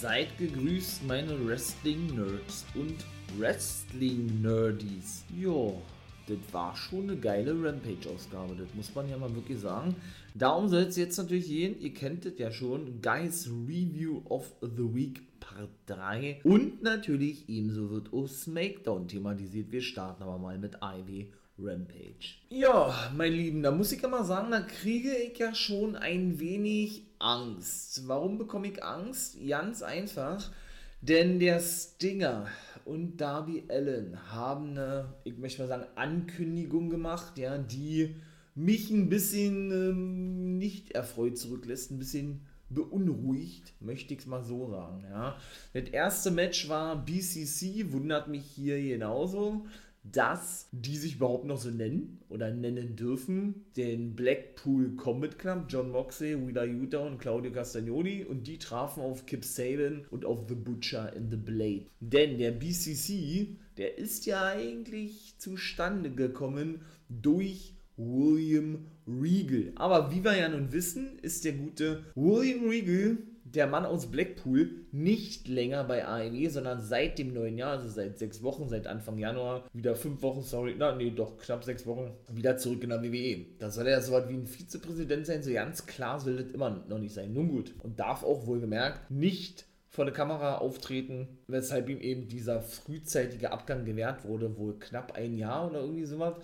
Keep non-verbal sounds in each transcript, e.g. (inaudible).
Seid gegrüßt, meine Wrestling-Nerds und Wrestling-Nerdies. Jo, das war schon eine geile Rampage-Ausgabe, das muss man ja mal wirklich sagen. Darum soll es jetzt natürlich gehen, ihr kennt das ja schon, Guys Review of the Week Part 3 und natürlich ebenso wird auch SmackDown thematisiert. Wir starten aber mal mit Ivy Rampage. Ja, mein Lieben, da muss ich ja mal sagen, da kriege ich ja schon ein wenig Angst. Warum bekomme ich Angst? Ganz einfach, denn der Stinger und Darby Allen haben eine, ich möchte mal sagen, Ankündigung gemacht, ja, die mich ein bisschen ähm, nicht erfreut zurücklässt, ein bisschen beunruhigt, möchte ich es mal so sagen. Ja. Das erste Match war BCC, wundert mich hier genauso dass die sich überhaupt noch so nennen oder nennen dürfen, den Blackpool Combat Club, John Moxley, Wheeler Utah und Claudio Castagnoli und die trafen auf Kip Saban und auf The Butcher in The Blade. Denn der BCC, der ist ja eigentlich zustande gekommen durch William Regal. Aber wie wir ja nun wissen, ist der gute William Regal der Mann aus Blackpool nicht länger bei AEW, sondern seit dem neuen Jahr, also seit sechs Wochen, seit Anfang Januar, wieder fünf Wochen, sorry, na, nee, doch knapp sechs Wochen, wieder zurück in der WWE. Da soll er so was wie ein Vizepräsident sein, so ganz klar soll das immer noch nicht sein. Nun gut. Und darf auch wohlgemerkt nicht vor der Kamera auftreten, weshalb ihm eben dieser frühzeitige Abgang gewährt wurde, wohl knapp ein Jahr oder irgendwie sowas.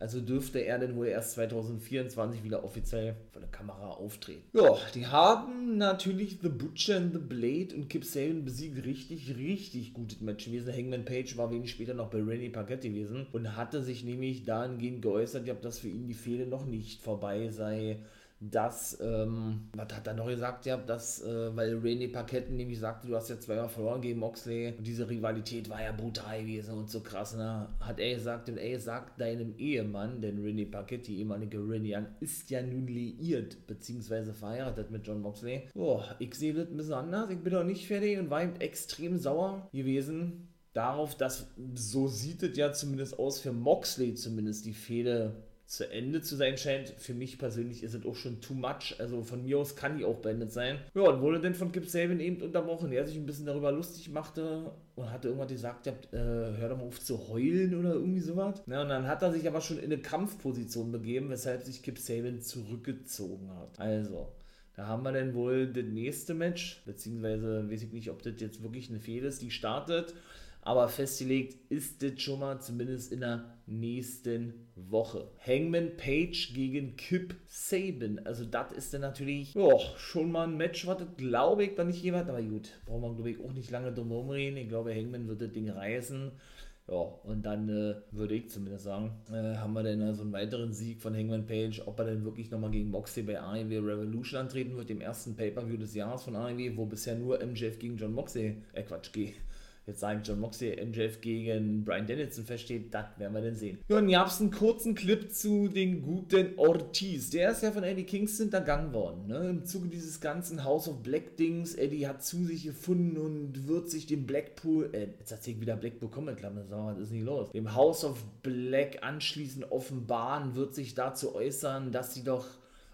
Also dürfte er denn wohl erst 2024 wieder offiziell vor der Kamera auftreten. Ja, die haben natürlich The Butcher and The Blade und Kip Saban besiegt. Richtig, richtig gutes Match gewesen. Hangman Page war wenig später noch bei Randy Paquette gewesen und hatte sich nämlich dahingehend geäußert, dass für ihn die Fehde noch nicht vorbei sei dass, ähm, was hat er noch gesagt, ja, dass, äh, weil René Paquette nämlich sagte, du hast ja zweimal verloren gegen Moxley und diese Rivalität war ja brutal gewesen und so krass, ne? Hat er gesagt, und ey, sagt deinem Ehemann, denn René Paquette, die ehemalige René Young, ist ja nun liiert, beziehungsweise verheiratet mit John Moxley. Boah, ich sehe das ein bisschen anders, ich bin doch nicht fertig und war extrem sauer gewesen darauf, dass, so sieht es ja zumindest aus, für Moxley zumindest die Fehde zu Ende zu sein scheint. Für mich persönlich ist es auch schon too much. Also von mir aus kann die auch beendet sein. Ja, und wurde dann von Kip Saban eben unterbrochen. Er sich ein bisschen darüber lustig machte und hatte irgendwann gesagt, äh, hör doch mal auf zu heulen oder irgendwie sowas. Ja, und dann hat er sich aber schon in eine Kampfposition begeben, weshalb sich Kip Saban zurückgezogen hat. Also, da haben wir dann wohl das nächste Match, beziehungsweise weiß ich nicht, ob das jetzt wirklich eine Fehde ist, die startet. Aber festgelegt ist das schon mal zumindest in der nächsten Woche. Hangman Page gegen Kip Saban. Also das ist dann natürlich jo, schon mal ein Match, was glaube ich da nicht jemand, aber gut, brauchen wir glaube ich auch nicht lange drum reden. Ich glaube, Hangman wird das Ding reißen. Ja, und dann äh, würde ich zumindest sagen, äh, haben wir dann also einen weiteren Sieg von Hangman Page, ob er dann wirklich nochmal gegen Moxley bei AEW Revolution antreten wird, dem ersten Pay-Per-View des Jahres von AEW, wo bisher nur MJF gegen John Moxley, äh Quatsch, jetzt sagen John Moxley, MJF gegen Brian Dennison versteht, das werden wir dann sehen. Ja, und ihr habt einen kurzen Clip zu den guten Ortiz. Der ist ja von Eddie Kingston hintergangen worden. Ne? Im Zuge dieses ganzen House of Black Dings. Eddie hat zu sich gefunden und wird sich dem Blackpool, äh, jetzt erzähl ich wieder Blackpool Comment Club, was ist nicht los? Dem House of Black anschließend offenbaren, wird sich dazu äußern, dass sie doch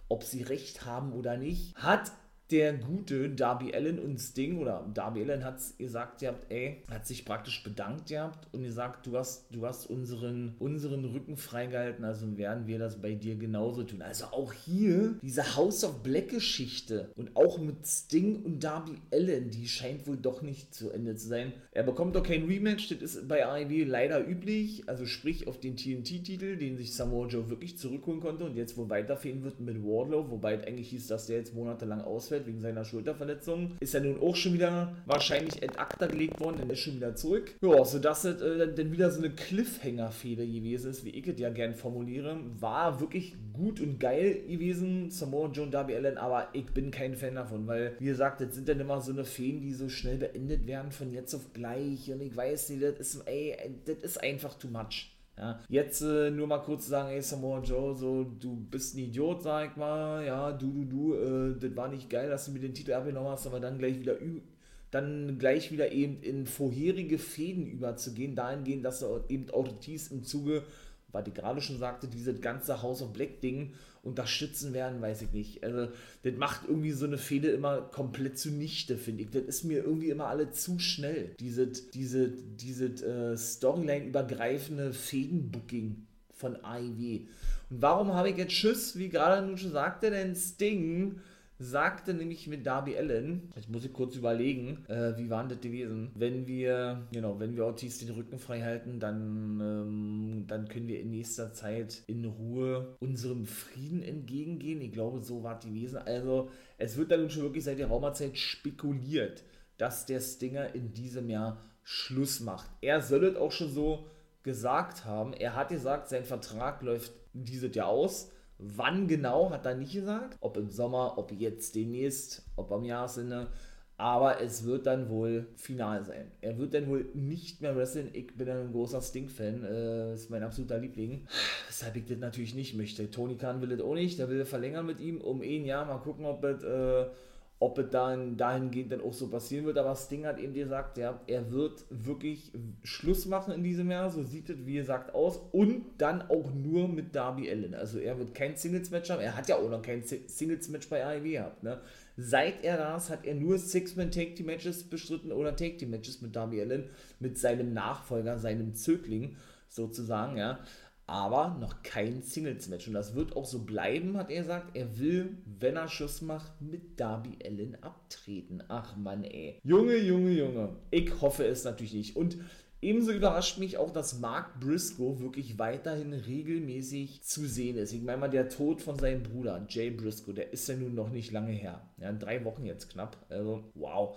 ob sie recht haben oder nicht, hat der gute Darby Allen und Sting, oder Darby Allen hat gesagt, ihr habt, ey, hat sich praktisch bedankt gehabt und gesagt, du hast, du hast unseren, unseren Rücken freigehalten, also werden wir das bei dir genauso tun. Also auch hier diese House of Black Geschichte und auch mit Sting und Darby Allen, die scheint wohl doch nicht zu Ende zu sein. Er bekommt doch kein Rematch, das ist bei AEW leider üblich, also sprich auf den TNT-Titel, den sich Samoa Joe wirklich zurückholen konnte und jetzt wohl weiterfehlen wird mit Wardlow, wobei es eigentlich hieß, dass der jetzt monatelang ausfällt ausfällt wegen seiner Schulterverletzung. Ist ja nun auch schon wieder wahrscheinlich ad acta gelegt worden, dann ist schon wieder zurück. Ja, sodass es äh, dann wieder so eine Cliffhanger-Fehde gewesen ist, wie ich es ja gern formuliere. War wirklich gut und geil gewesen, Samoa Joe und Darby Allen, aber ich bin kein Fan davon, weil, wie gesagt, das sind dann immer so eine Feen, die so schnell beendet werden von jetzt auf gleich und ich weiß nicht, das ist, ey, das ist einfach too much. Ja, jetzt äh, nur mal kurz sagen, ey Samoa Joe, so, du bist ein Idiot, sag ich mal, ja, du, du, du, äh, das war nicht geil, dass du mir den Titel abgenommen hast, aber dann gleich wieder dann gleich wieder eben in vorherige Fäden überzugehen, dahingehend, dass eben Ortiz im Zuge was ich gerade schon sagte, dieses ganze House of Black Ding unterstützen werden, weiß ich nicht. Also, das macht irgendwie so eine Fehde immer komplett zunichte, finde ich. Das ist mir irgendwie immer alle zu schnell. Diese, diese, diese äh, Storyline-übergreifende Fädenbooking von AIW. Und warum habe ich jetzt Schiss, wie gerade nun schon sagte, denn Sting sagte nämlich mit Darby Allen, jetzt muss ich kurz überlegen, äh, wie war das gewesen, wenn wir, genau, wenn wir Ortiz den Rücken frei halten, dann, ähm, dann können wir in nächster Zeit in Ruhe unserem Frieden entgegengehen. Ich glaube, so war es gewesen. Also, es wird dann schon wirklich seit der Raumerzeit spekuliert, dass der Stinger in diesem Jahr Schluss macht. Er soll es auch schon so gesagt haben. Er hat gesagt, sein Vertrag läuft dieses Jahr aus. Wann genau, hat er nicht gesagt. Ob im Sommer, ob jetzt demnächst, ob am Jahresende. Aber es wird dann wohl final sein. Er wird dann wohl nicht mehr wresteln. Ich bin ein großer Sting-Fan. Äh, ist mein absoluter Liebling. Weshalb ich das natürlich nicht möchte. Tony Khan will das auch nicht. Der will verlängern mit ihm um ein Jahr. Mal gucken, ob es äh, ob es dann dahingehend dann auch so passieren wird. Aber Sting hat eben gesagt, ja, er wird wirklich Schluss machen in diesem Jahr, so sieht es wie gesagt aus und dann auch nur mit Darby Allen. Also er wird kein Singles-Match haben, er hat ja auch noch kein Singles-Match bei AEW gehabt. Ne? Seit er da ist, hat er nur Six-Man-Take-Team-Matches bestritten oder Take-Team-Matches mit Darby Allen, mit seinem Nachfolger, seinem Zögling sozusagen, ja aber noch kein Singles-Match. Und das wird auch so bleiben, hat er gesagt. Er will, wenn er Schuss macht, mit Darby Allen abtreten. Ach Mann, ey. Junge, Junge, Junge. Ich hoffe es natürlich nicht. Und ebenso überrascht mich auch, dass Mark Briscoe wirklich weiterhin regelmäßig zu sehen ist. Ich meine mal, der Tod von seinem Bruder, Jay Briscoe, der ist ja nun noch nicht lange her. Ja, in drei Wochen jetzt knapp. Also, wow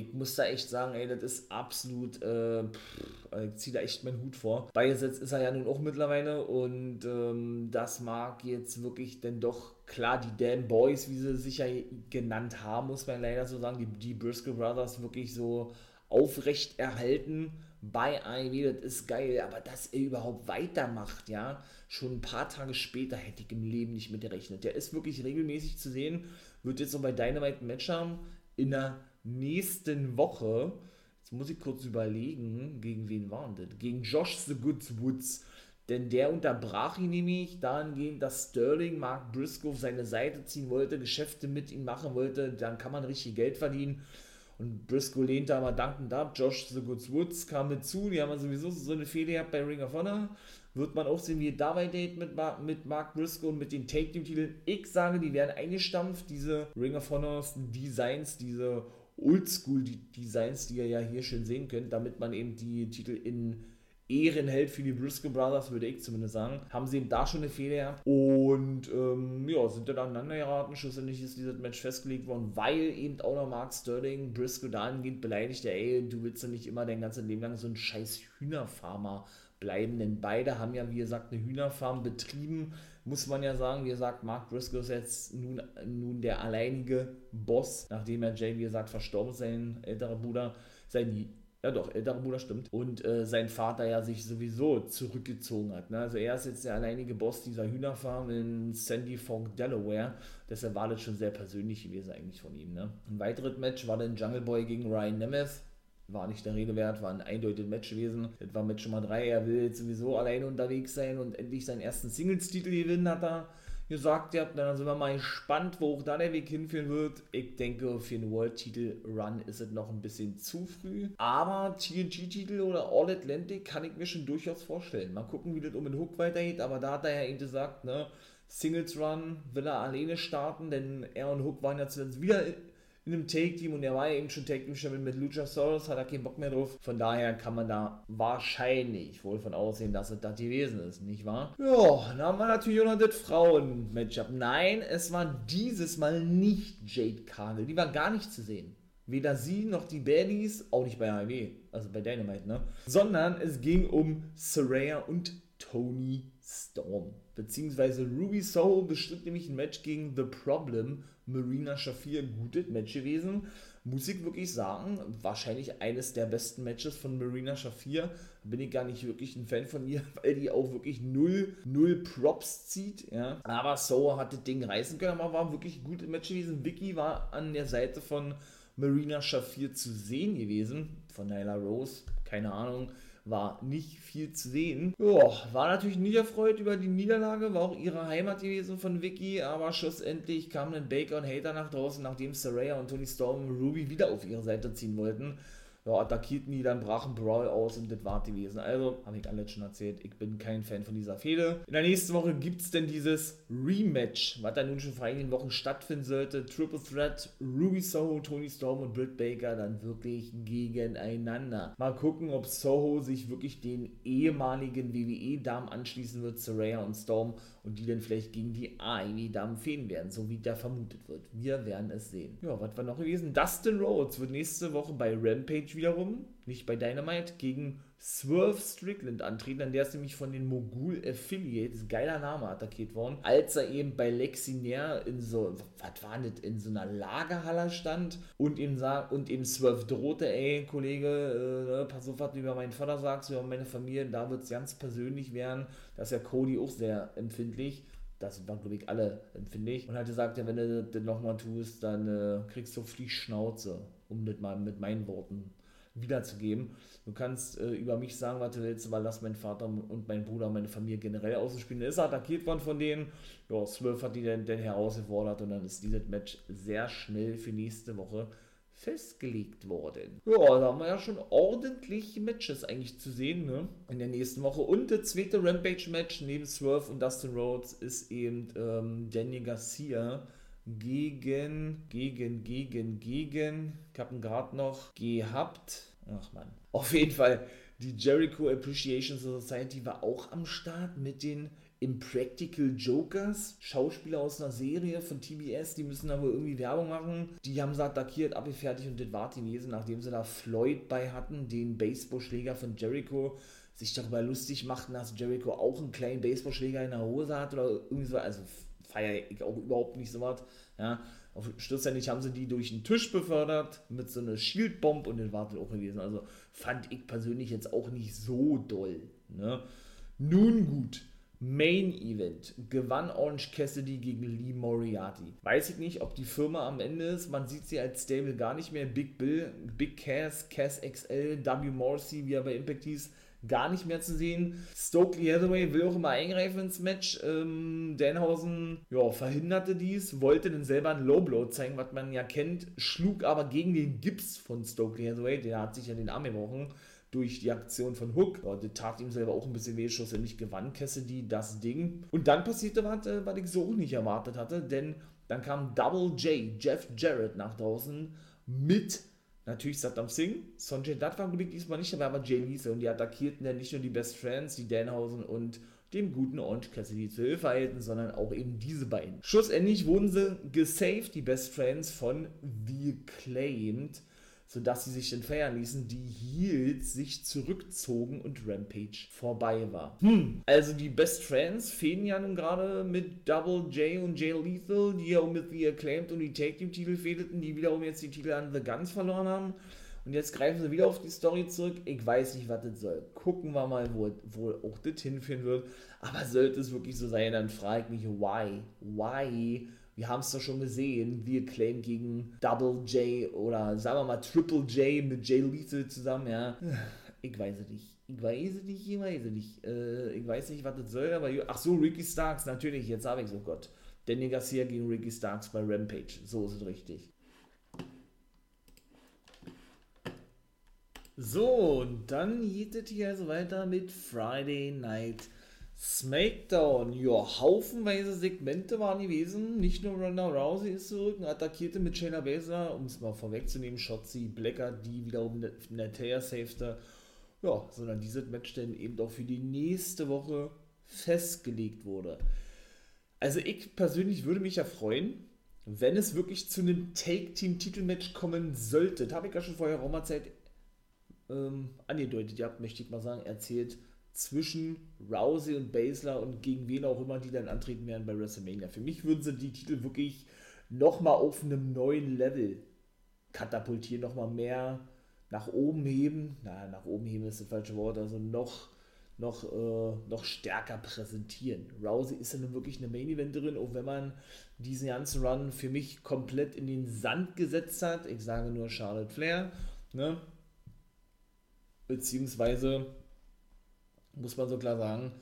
ich muss da echt sagen, ey, das ist absolut, äh, pff, ich ziehe da echt meinen Hut vor. Beigesetzt ist er ja nun auch mittlerweile und ähm, das mag jetzt wirklich denn doch, klar, die Damn Boys, wie sie sich ja genannt haben, muss man leider so sagen, die, die Briscoe Brothers wirklich so aufrecht erhalten bei AEW, das ist geil, aber dass er überhaupt weitermacht, ja, schon ein paar Tage später hätte ich im Leben nicht mit gerechnet. Der ist wirklich regelmäßig zu sehen, wird jetzt so bei Dynamite ein Match haben, in der nächsten Woche, jetzt muss ich kurz überlegen, gegen wen waren das? Gegen Josh The Good Woods. Denn der unterbrach ihn nämlich dahingehend, dass Sterling Mark Briscoe auf seine Seite ziehen wollte, Geschäfte mit ihm machen wollte, dann kann man richtig Geld verdienen. Und Briscoe lehnte aber dankend ab. Josh The Good Woods kam mit zu, die haben sowieso so eine Fehler gehabt bei Ring of Honor. Wird man auch sehen, wie dabei date mit, mit Mark Briscoe und mit den Take-Team-Titeln. Ich sage, die werden eingestampft, diese Ring of Honor Designs, diese Oldschool-Designs, die ihr ja hier schön sehen könnt, damit man eben die Titel in Ehren hält für die Briscoe Brothers, würde ich zumindest sagen. Haben sie eben da schon eine Fehler und ähm, ja, sind dann aneinander geraten. Schlussendlich ist dieses Match festgelegt worden, weil eben auch noch Mark Sterling Briscoe dahingehend beleidigt, ey, du willst ja nicht immer dein ganzes Leben lang so ein scheiß Hühnerfarmer bleiben, denn beide haben ja, wie gesagt, eine Hühnerfarm betrieben muss man ja sagen, wie gesagt, Mark Briscoe ist jetzt nun, nun der alleinige Boss, nachdem er Jay, wie gesagt, verstorben ist, sein älterer Bruder, sein ja doch, älterer Bruder stimmt. Und äh, sein Vater ja sich sowieso zurückgezogen hat. Ne? Also er ist jetzt der alleinige Boss dieser Hühnerfarm in Sandy Fork, Delaware. Deshalb war das schon sehr persönlich gewesen eigentlich von ihm. Ne? Ein weiteres Match war dann Jungle Boy gegen Ryan Nemeth war nicht der Rede wert, war ein eindeutiges Match gewesen. Das war Match Nummer 3. Er will sowieso alleine unterwegs sein und endlich seinen ersten Singles-Titel gewinnen, hat er gesagt. Ja, dann sind wir mal gespannt, wo auch da der Weg hinführen wird. Ich denke, für einen World-Titel-Run ist es noch ein bisschen zu früh. Aber TNG-Titel oder All Atlantic kann ich mir schon durchaus vorstellen. Mal gucken, wie das um den Hook weitergeht. Aber da hat er ja eben gesagt, ne, Singles Run will er alleine starten, denn er und Hook waren ja zuletzt wieder in einem Take-Team und er war ja eben schon Take-Team mit Luchasaurus, hat er keinen Bock mehr drauf. Von daher kann man da wahrscheinlich wohl von aussehen, dass es das gewesen ist, nicht wahr? Ja, dann haben wir natürlich noch das Frauen-Matchup. Nein, es war dieses Mal nicht Jade Cargill, die war gar nicht zu sehen. Weder sie noch die Baddies, auch nicht bei AEW, also bei Dynamite, ne? Sondern es ging um Saraya und Tony Storm. Beziehungsweise Ruby Soho bestritt nämlich ein Match gegen The Problem Marina Shafir gutes Match gewesen. Muss ich wirklich sagen, wahrscheinlich eines der besten Matches von Marina Shafir. Bin ich gar nicht wirklich ein Fan von ihr, (laughs) weil die auch wirklich null, null Props zieht. Ja. Aber so hat das Ding reißen können, aber war wirklich ein gutes Match gewesen. Vicky war an der Seite von Marina Shafir zu sehen gewesen. Von Nyla Rose, keine Ahnung war nicht viel zu sehen. Ja, war natürlich nicht erfreut über die Niederlage, war auch ihre Heimat gewesen von Vicky, aber schlussendlich kamen Baker und Hater nach draußen, nachdem Saraya und Tony Storm Ruby wieder auf ihre Seite ziehen wollten ja, attackierten die, dann brachen Brawl aus und das war gewesen. Also, habe ich alles schon erzählt, ich bin kein Fan von dieser Fehde. In der nächsten Woche gibt es denn dieses Rematch, was dann nun schon vor einigen Wochen stattfinden sollte. Triple Threat, Ruby Soho, Tony Storm und Britt Baker dann wirklich gegeneinander. Mal gucken, ob Soho sich wirklich den ehemaligen WWE-Damen anschließen wird, Saraya und Storm, und die dann vielleicht gegen die AEW-Damen fehlen werden, so wie da vermutet wird. Wir werden es sehen. Ja, was war noch gewesen? Dustin Rhodes wird nächste Woche bei Rampage wiederum, nicht bei Dynamite, gegen Swerve Strickland antreten, denn der ist nämlich von den Mogul Affiliates, geiler Name, attackiert worden, als er eben bei Lexinair in so, was war das, in so einer Lagerhalle stand und ihm sagt, und ihm Swerve drohte, ey, Kollege, äh, ne, pass auf, was du über meinen Vater sagst, über meine Familie, da wird es ganz persönlich werden, dass ja Cody auch sehr empfindlich das waren, glaube ich, alle empfindlich. Und hat gesagt, ja, wenn du das nochmal tust, dann äh, kriegst du auf die Schnauze, um das mal mit meinen Worten wiederzugeben. Du kannst äh, über mich sagen, was du willst, aber lass meinen Vater und meinen Bruder und meine Familie generell ausspielen. Er ist attackiert worden von denen. Ja, Swerve hat die dann, dann herausgefordert und dann ist dieses Match sehr schnell für nächste Woche festgelegt worden. Ja, da haben wir ja schon ordentliche Matches eigentlich zu sehen, ne? In der nächsten Woche. Und das zweite Rampage-Match neben Swerve und Dustin Rhodes ist eben ähm, Daniel Garcia gegen, gegen, gegen, gegen, ich habe ihn gerade noch gehabt. Ach man. Auf jeden Fall, die Jericho Appreciation Society war auch am Start mit den Impractical Jokers, Schauspieler aus einer Serie von TBS, die müssen aber irgendwie Werbung machen. Die haben sie attackiert, abgefertigt und das war gewesen, nachdem sie da Floyd bei hatten, den Baseballschläger von Jericho, sich darüber lustig machten, dass Jericho auch einen kleinen Baseballschläger in der Hose hat oder irgendwie so. Also feiere ich auch überhaupt nicht so was. Ja, schlussendlich haben sie die durch den Tisch befördert mit so einer Shieldbomb und das war das auch gewesen. Also fand ich persönlich jetzt auch nicht so doll. Ne? Nun gut. Main Event gewann Orange Cassidy gegen Lee Moriarty. Weiß ich nicht, ob die Firma am Ende ist. Man sieht sie als Stable gar nicht mehr. Big Bill, Big Cass, Cass XL, W. Morrissey, wie er bei Impact hieß, gar nicht mehr zu sehen. Stokely Hathaway will auch immer eingreifen ins Match. Ähm, Danhausen ja, verhinderte dies, wollte dann selber einen Low Blow zeigen, was man ja kennt, schlug aber gegen den Gips von Stokely Hathaway, der hat sich ja den Arm gebrochen durch die Aktion von Hook. Ja, das tat ihm selber auch ein bisschen weh, schlussendlich gewann Cassidy das Ding. Und dann passierte was, äh, was ich so auch nicht erwartet hatte, denn dann kam Double J, Jeff Jarrett nach draußen mit Natürlich Saddam Singh, Sonjay Dutt war glücklich diesmal nicht dabei, aber Jay Lethal und die attackierten dann nicht nur die Best Friends, die Danhausen und dem guten Orange Cassidy zu Hilfe eilten, sondern auch eben diese beiden. Schlussendlich wurden sie gesaved, die Best Friends von The Acclaimed sodass sie sich dann feiern ließen, die Heels sich zurückzogen und Rampage vorbei war. Hm, also die Best Friends fehlen ja nun gerade mit Double J und Jay Lethal, die ja auch mit The Acclaimed und die Take Team Titel fehlten, die wiederum jetzt die Titel an The Guns verloren haben. Und jetzt greifen sie wieder auf die Story zurück. Ich weiß nicht, was das soll. Gucken wir mal, wo, wo auch das hinführen wird. Aber sollte es wirklich so sein, dann frage ich mich, why? Why? Wir haben es doch schon gesehen, wir claim gegen Double J oder sagen wir mal Triple J mit Jay Lethal zusammen, ja. Ich weiß es nicht. Ich weiß es nicht, ich weiß es nicht. Äh, ich weiß nicht, was das soll, aber. Ach so, Ricky Starks, natürlich, jetzt habe ich es, oh Gott. Danny Garcia gegen Ricky Starks bei Rampage. So ist es richtig. So, und dann geht es hier also weiter mit Friday Night Smackdown, ja, haufenweise Segmente waren gewesen. Nicht nur Ronda Rousey ist zurück und attackierte mit Shayna Baszler, um es mal vorwegzunehmen, Shotzi Blacker, die wiederum Natalia safete. Ja, sondern dieses Match dann eben auch für die nächste Woche festgelegt wurde. Also ich persönlich würde mich ja freuen, wenn es wirklich zu einem Take-Team-Titelmatch kommen sollte. Das habe ich ja schon vorher mal Zeit ähm, angedeutet, habt, möchte ich mal sagen, erzählt zwischen Rousey und Baszler und gegen wen auch immer die dann antreten werden bei WrestleMania. Für mich würden sie die Titel wirklich nochmal auf einem neuen Level katapultieren, nochmal mehr nach oben heben. Na, nach oben heben ist das falsche Wort, also noch, noch, äh, noch stärker präsentieren. Rousey ist ja nun wirklich eine Main-Eventerin, auch wenn man diesen ganzen Run für mich komplett in den Sand gesetzt hat. Ich sage nur Charlotte Flair, ne? Beziehungsweise muss man so klar sagen,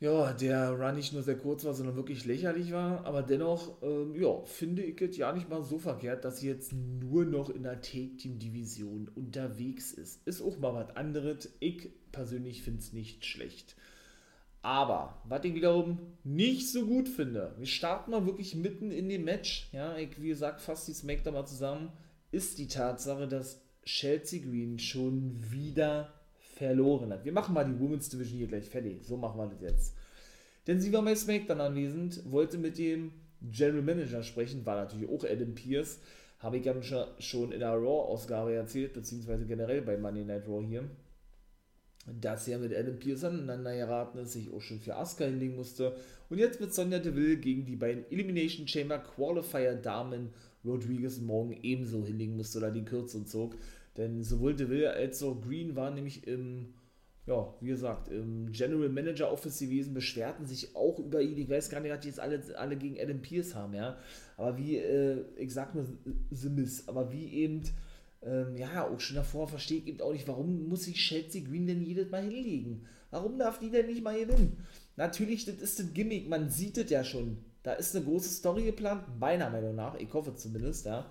ja, der Run nicht nur sehr kurz war, sondern wirklich lächerlich war. Aber dennoch, ähm, ja, finde ich es ja nicht mal so verkehrt, dass sie jetzt nur noch in der Take-Team-Division unterwegs ist. Ist auch mal was anderes. Ich persönlich finde es nicht schlecht. Aber, was ich wiederum nicht so gut finde, wir starten mal wirklich mitten in dem Match. Ja, ich, wie gesagt, fasse die Smackdown mal zusammen. Ist die Tatsache, dass Chelsea Green schon wieder verloren hat. Wir machen mal die Women's Division hier gleich fertig. So machen wir das jetzt. Denn sie war bei SmackDown anwesend, wollte mit dem General Manager sprechen, war natürlich auch Adam Pierce. Habe ich ja schon in der Raw-Ausgabe erzählt, beziehungsweise generell bei Monday Night Raw hier, dass er mit Adam Pierce aneinander geraten ist, sich auch schon für Asuka hinlegen musste. Und jetzt wird Sonja Deville gegen die beiden Elimination Chamber Qualifier Damen Rodriguez morgen ebenso hinlegen musste oder die Kürzung zog. Denn sowohl DeVille als auch Green waren nämlich im, ja, wie gesagt, im General Manager Office gewesen, beschwerten sich auch über ihn. Ich weiß gar nicht, dass die jetzt alle, alle gegen Adam Pierce haben, ja. Aber wie, äh, ich sag nur The Miss, aber wie eben, ähm, ja, auch schon davor verstehe ich eben auch nicht, warum muss sich Chelsea Green denn jedes Mal hinlegen? Warum darf die denn nicht mal gewinnen? Natürlich, das ist das Gimmick, man sieht es ja schon. Da ist eine große Story geplant, meiner Meinung nach, ich hoffe zumindest, ja.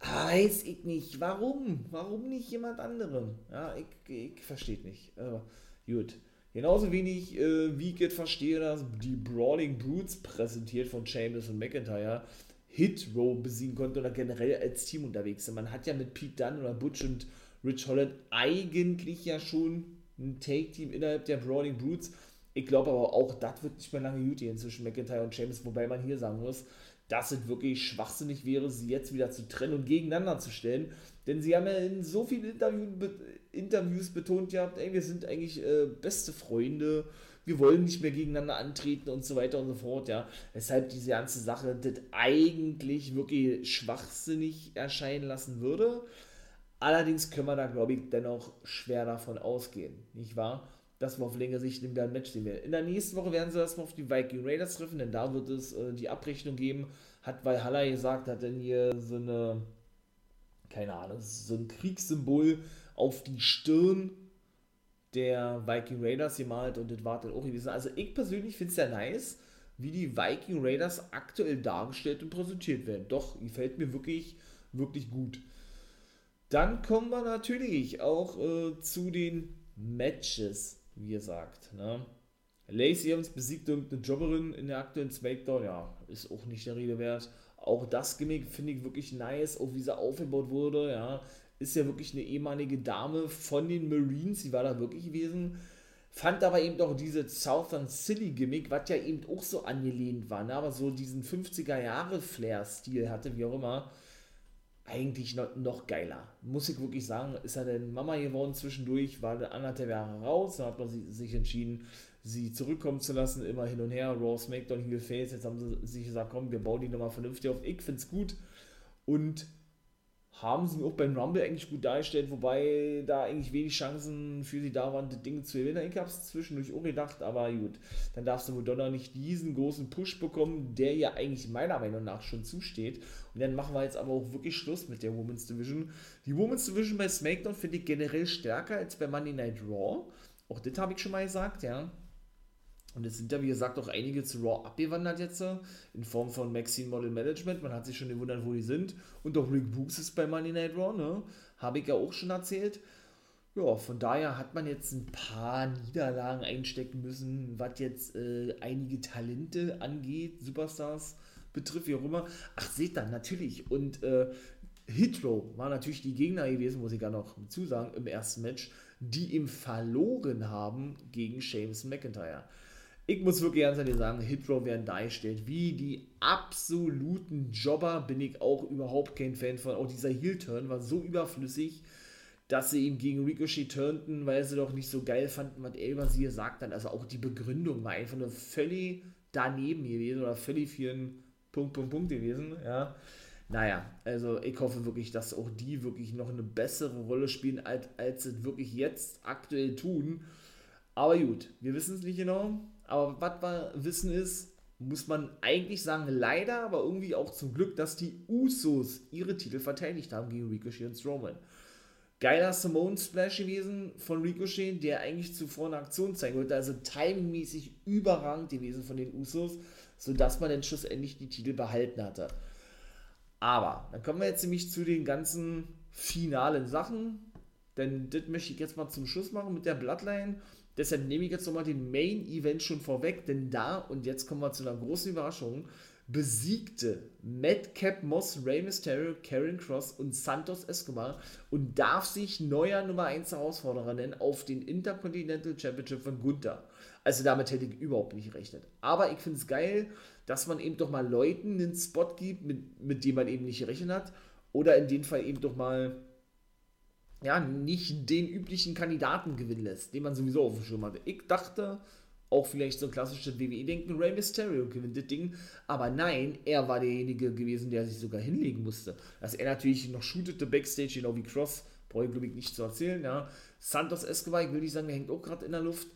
Weiß ich nicht. Warum? Warum nicht jemand anderem? Ja, ich, ich verstehe nicht. Aber gut. Genauso wenig äh, wie ich jetzt verstehe, dass die Brawling Brutes präsentiert von Chambers und McIntyre Hit Row besiegen konnte oder generell als Team unterwegs sind. Man hat ja mit Pete Dunne oder Butch und Rich Holland eigentlich ja schon ein Take-Team innerhalb der Brawling Brutes. Ich glaube aber auch, das wird nicht mehr lange gut gehen zwischen McIntyre und Chambers, wobei man hier sagen muss, dass es wirklich schwachsinnig wäre, sie jetzt wieder zu trennen und gegeneinander zu stellen. Denn sie haben ja in so vielen Interview, Interviews betont gehabt, ey, wir sind eigentlich äh, beste Freunde, wir wollen nicht mehr gegeneinander antreten und so weiter und so fort, ja. Weshalb diese ganze Sache das eigentlich wirklich schwachsinnig erscheinen lassen würde. Allerdings können wir da, glaube ich, dennoch schwer davon ausgehen, nicht wahr? Dass wir auf längere Sicht in einem Match sehen werden. In der nächsten Woche werden sie erstmal auf die Viking Raiders treffen, denn da wird es äh, die Abrechnung geben. Hat Valhalla gesagt, hat denn hier so eine, keine Ahnung, so ein Kriegssymbol auf die Stirn der Viking Raiders gemalt und das war dann auch gewesen. Also ich persönlich finde es sehr nice, wie die Viking Raiders aktuell dargestellt und präsentiert werden. Doch, gefällt mir wirklich, wirklich gut. Dann kommen wir natürlich auch äh, zu den Matches wie gesagt. Ne? Lacey Evans besiegt irgendeine Jobberin in der aktuellen Smackdown, ja, ist auch nicht der Rede wert. Auch das Gimmick finde ich wirklich nice, auch wie sie aufgebaut wurde, ja. Ist ja wirklich eine ehemalige Dame von den Marines, sie war da wirklich gewesen. Fand aber eben auch diese Southern Silly Gimmick, was ja eben auch so angelehnt war, ne? aber so diesen 50er Jahre Flair-Stil hatte, wie auch immer eigentlich noch, noch geiler. Muss ich wirklich sagen, ist er denn Mama geworden zwischendurch, war der anderthalb Jahre raus, dann hat man sich entschieden, sie zurückkommen zu lassen, immer hin und her, Raw, SmackDown, Heel Face, jetzt haben sie sich gesagt, komm, wir bauen die nochmal vernünftig auf, ich find's gut. Und haben sie auch beim Rumble eigentlich gut dargestellt, wobei da eigentlich wenig Chancen für sie da waren, die Dinge zu gewinnen. Ich habe es zwischendurch auch gedacht, aber gut, dann darfst du Madonna nicht diesen großen Push bekommen, der ja eigentlich meiner Meinung nach schon zusteht. Und dann machen wir jetzt aber auch wirklich Schluss mit der Women's Division. Die Women's Division bei SmackDown finde ich generell stärker als bei Monday Night Raw. Auch das habe ich schon mal gesagt, ja. Und es sind ja, wie gesagt, auch einige zu Raw abgewandert jetzt, in Form von Maxine Model Management. Man hat sich schon gewundert, wo die sind. Und auch Rick Books ist bei Money Night Raw, ne? Habe ich ja auch schon erzählt. Ja, von daher hat man jetzt ein paar Niederlagen einstecken müssen, was jetzt äh, einige Talente angeht, Superstars betrifft, wie auch immer. Ach, seht dann, natürlich. Und äh, Hitro war natürlich die Gegner gewesen, muss ich gar noch zusagen, im ersten Match, die ihm verloren haben gegen James McIntyre ich muss wirklich ganz ehrlich sagen, Hitrow werden dargestellt wie die absoluten Jobber, bin ich auch überhaupt kein Fan von. Auch dieser Heel-Turn war so überflüssig, dass sie ihm gegen Ricochet turnten, weil sie doch nicht so geil fanden, was er über sie gesagt hat. Also auch die Begründung war einfach nur völlig daneben gewesen oder völlig für einen Punkt, Punkt, Punkt gewesen, ja. Naja, also ich hoffe wirklich, dass auch die wirklich noch eine bessere Rolle spielen, als, als sie wirklich jetzt aktuell tun. Aber gut, wir wissen es nicht genau. Aber was wir wissen ist, muss man eigentlich sagen, leider, aber irgendwie auch zum Glück, dass die Usos ihre Titel verteidigt haben gegen Ricochet und Strowman. Geiler Simone Splash gewesen von Ricochet, der eigentlich zuvor eine Aktion zeigen wollte. Also timingmäßig überragend gewesen von den Usos, sodass man dann schlussendlich die Titel behalten hatte. Aber dann kommen wir jetzt nämlich zu den ganzen finalen Sachen. Denn das möchte ich jetzt mal zum Schluss machen mit der Bloodline. Deshalb nehme ich jetzt nochmal den Main Event schon vorweg, denn da, und jetzt kommen wir zu einer großen Überraschung, besiegte Madcap Moss, Rey Mysterio, Karen Cross und Santos Escobar und darf sich neuer Nummer 1 Herausforderer nennen auf den Intercontinental Championship von Gunther. Also damit hätte ich überhaupt nicht gerechnet. Aber ich finde es geil, dass man eben doch mal Leuten einen Spot gibt, mit, mit dem man eben nicht gerechnet hat. Oder in dem Fall eben doch mal ja, nicht den üblichen Kandidaten gewinnen lässt, den man sowieso auf dem Schirm hatte. Ich dachte, auch vielleicht so ein klassisches WWE-Denken, Rey Mysterio gewinnt das Ding. Aber nein, er war derjenige gewesen, der sich sogar hinlegen musste. Dass er natürlich noch shootete Backstage, genau wie Cross, brauche ich glaube ich nicht zu erzählen. Ja. Santos Escobar, ich will nicht sagen, der hängt auch gerade in der Luft.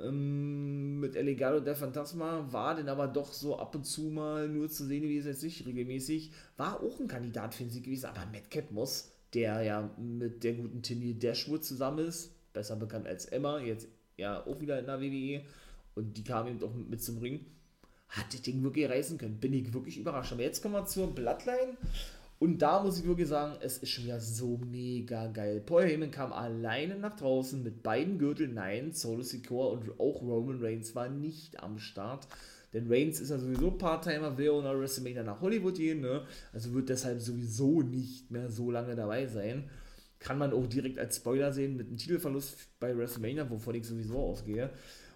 Ähm, mit El Legado der Phantasma war denn aber doch so ab und zu mal nur zu sehen gewesen, jetzt nicht regelmäßig. War auch ein Kandidat für den Sieg gewesen, aber Madcap Moss, der ja mit der guten Timmy Dashwood zusammen ist, besser bekannt als Emma, jetzt ja auch wieder in der WWE und die kam eben doch mit zum Ring, hat das Ding wirklich reißen können. Bin ich wirklich überrascht. Aber jetzt kommen wir zur Bloodline und da muss ich wirklich sagen, es ist schon wieder so mega geil. Paul Heyman kam alleine nach draußen mit beiden Gürteln. Nein, Solo Secure und auch Roman Reigns war nicht am Start. Denn Reigns ist ja sowieso Part-Timer, will nach WrestleMania nach Hollywood gehen, ne? Also wird deshalb sowieso nicht mehr so lange dabei sein kann man auch direkt als Spoiler sehen mit einem Titelverlust bei WrestleMania, wovon ich sowieso ausgehe.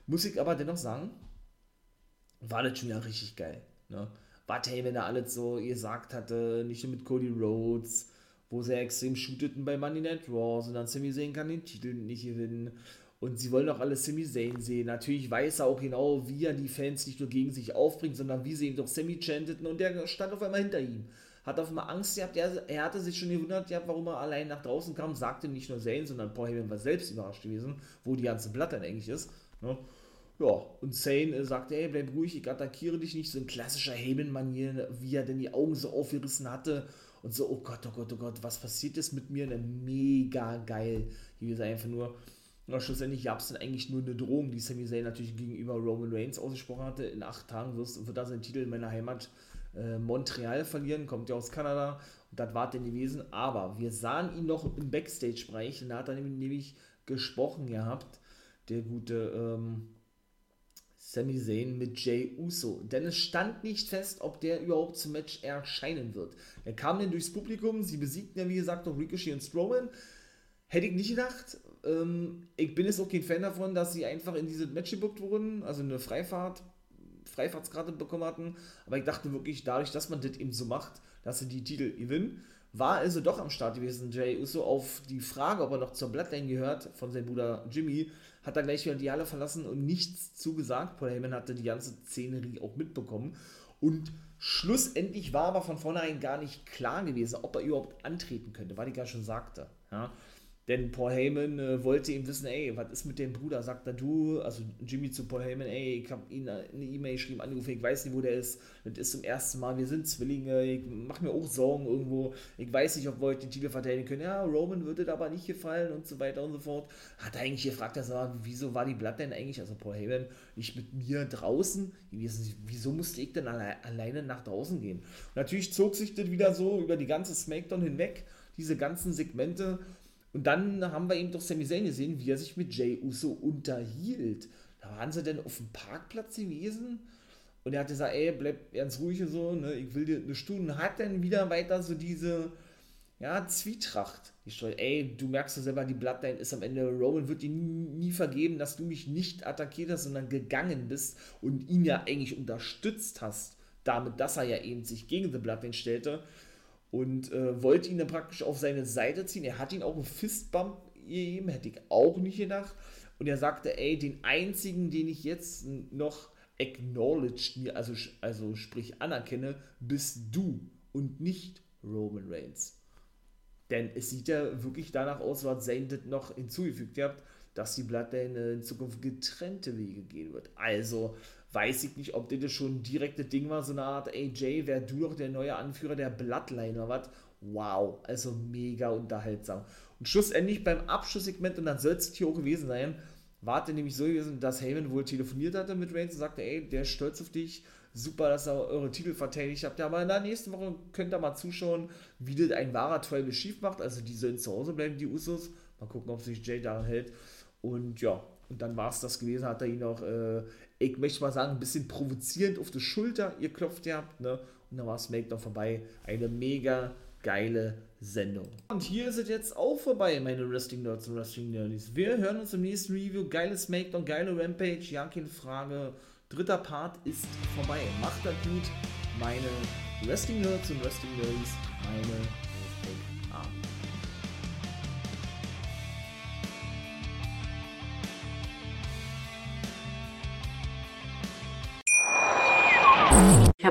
Muss ich aber dennoch sagen, war das schon ja richtig geil. Ne? Was hey, wenn er alles so gesagt hatte, nicht nur mit Cody Rhodes, wo sie extrem shooteten bei Money Night Raw, sondern Sami Zayn kann den Titel nicht gewinnen. Und sie wollen auch alle Sami Zayn sehen. Natürlich weiß er auch genau, wie er die Fans nicht nur gegen sich aufbringt, sondern wie sie ihn doch Sami chanteten und der stand auf einmal hinter ihm hat auf einmal Angst gehabt, er, er hatte sich schon gewundert warum er allein nach draußen kam, sagte nicht nur Zane, sondern Paul Heyman war selbst überrascht gewesen, wo die ganze Blatt dann eigentlich ist. Ne? Ja, und Zane äh, sagte, hey, bleib ruhig, ich attackiere dich nicht, so ein klassischer Heyman-Manier, wie er denn die Augen so aufgerissen hatte und so, oh Gott, oh Gott, oh Gott, was passiert jetzt mit mir? Ne, mega geil. Hier ist einfach nur, na, schlussendlich gab es dann eigentlich nur eine Drohung, die Sami Zayn natürlich gegenüber Roman Reigns ausgesprochen hatte. In acht Tagen wirst, wird da sein Titel in meiner Heimat äh, Montreal verlieren, kommt ja aus Kanada und das war denn gewesen. Aber wir sahen ihn noch im Backstage-Bereich und da hat er nämlich gesprochen gehabt, der gute ähm, Sami Zayn mit Jay Uso. Denn es stand nicht fest, ob der überhaupt zum Match erscheinen wird. Er kam dann durchs Publikum, sie besiegten ja wie gesagt noch Ricochet und Strowman. Hätte ich nicht gedacht. Ähm, ich bin jetzt auch kein Fan davon, dass sie einfach in diese Match gebuckt wurden, also eine Freifahrt Freifahrtskarte bekommen hatten. Aber ich dachte wirklich, dadurch, dass man das eben so macht, dass sie die Titel gewinnen, war also doch am Start gewesen. Jay Uso auf die Frage, ob er noch zur Bloodline gehört, von seinem Bruder Jimmy, hat er gleich wieder die Halle verlassen und nichts zugesagt. Paul Heyman hatte die ganze Szenerie auch mitbekommen. Und schlussendlich war aber von vornherein gar nicht klar gewesen, ob er überhaupt antreten könnte, weil ich ja schon sagte. Ja. Denn Paul Heyman äh, wollte ihm wissen, ey, was ist mit dem Bruder? Sagt er, du, also Jimmy zu Paul Heyman, ey, ich habe ihn eine E-Mail geschrieben, angerufen, ich weiß nicht, wo der ist. Das ist zum ersten Mal, wir sind Zwillinge, ich mache mir auch Sorgen irgendwo. Ich weiß nicht, ob wir heute den Titel verteidigen können. Ja, Roman würde da aber nicht gefallen und so weiter und so fort. Hat er eigentlich gefragt, er, wieso war die Blatt denn eigentlich, also Paul Heyman, nicht mit mir draußen? Wieso musste ich denn alle, alleine nach draußen gehen? Und natürlich zog sich das wieder so über die ganze Smackdown hinweg, diese ganzen Segmente und dann haben wir eben doch Sami Zayn gesehen, wie er sich mit Jay Uso unterhielt. Da waren sie denn auf dem Parkplatz gewesen und er hat gesagt, ey, bleib ganz ruhig und so, ne, ich will dir eine Stunde. Und hat dann wieder weiter so diese, ja, Zwietracht gestreut. Ey, du merkst ja selber, die Bloodline ist am Ende, Roman wird dir nie vergeben, dass du mich nicht attackiert hast, sondern gegangen bist und ihn ja eigentlich unterstützt hast, damit, dass er ja eben sich gegen The Bloodline stellte und äh, wollte ihn dann praktisch auf seine Seite ziehen. Er hat ihn auch einen Fistbump gegeben, hätte ich auch nicht gedacht. Und er sagte, ey, den einzigen, den ich jetzt noch acknowledged, also, also sprich anerkenne, bist du und nicht Roman Reigns. Denn es sieht ja wirklich danach aus, was Zayn noch hinzugefügt hat, dass die Bloodline in Zukunft getrennte Wege gehen wird. Also weiß ich nicht, ob das schon ein direktes Ding war, so eine Art, ey Jay, wär du doch der neue Anführer der Bloodline oder was? Wow, also mega unterhaltsam. Und schlussendlich beim Abschlusssegment, und dann soll es hier auch gewesen sein, war es nämlich so gewesen, dass Heyman wohl telefoniert hatte mit Reigns und sagte, ey, der ist stolz auf dich, super, dass ihr eure Titel verteidigt habt. Ja, aber in der nächsten Woche könnt ihr mal zuschauen, wie das ein wahrer Tribal Chief macht. Also die sollen zu Hause bleiben, die Usos. Mal gucken, ob sich Jay daran hält. Und ja, und dann war es das gewesen, hat er ihn auch, äh, ich möchte mal sagen, ein bisschen provozierend auf die Schulter ihr klopft gehabt, ne? Und dann war SmackDown vorbei. Eine mega geile Sendung. Und hier ist es jetzt auch vorbei, meine Wrestling Nerds und Wrestling Nerds. Wir hören uns im nächsten Review. Geile SmackDown, geile Rampage, ja, keine Frage. Dritter Part ist vorbei. Macht das gut, meine Wrestling Nerds und Wrestling Nerds, meine Ich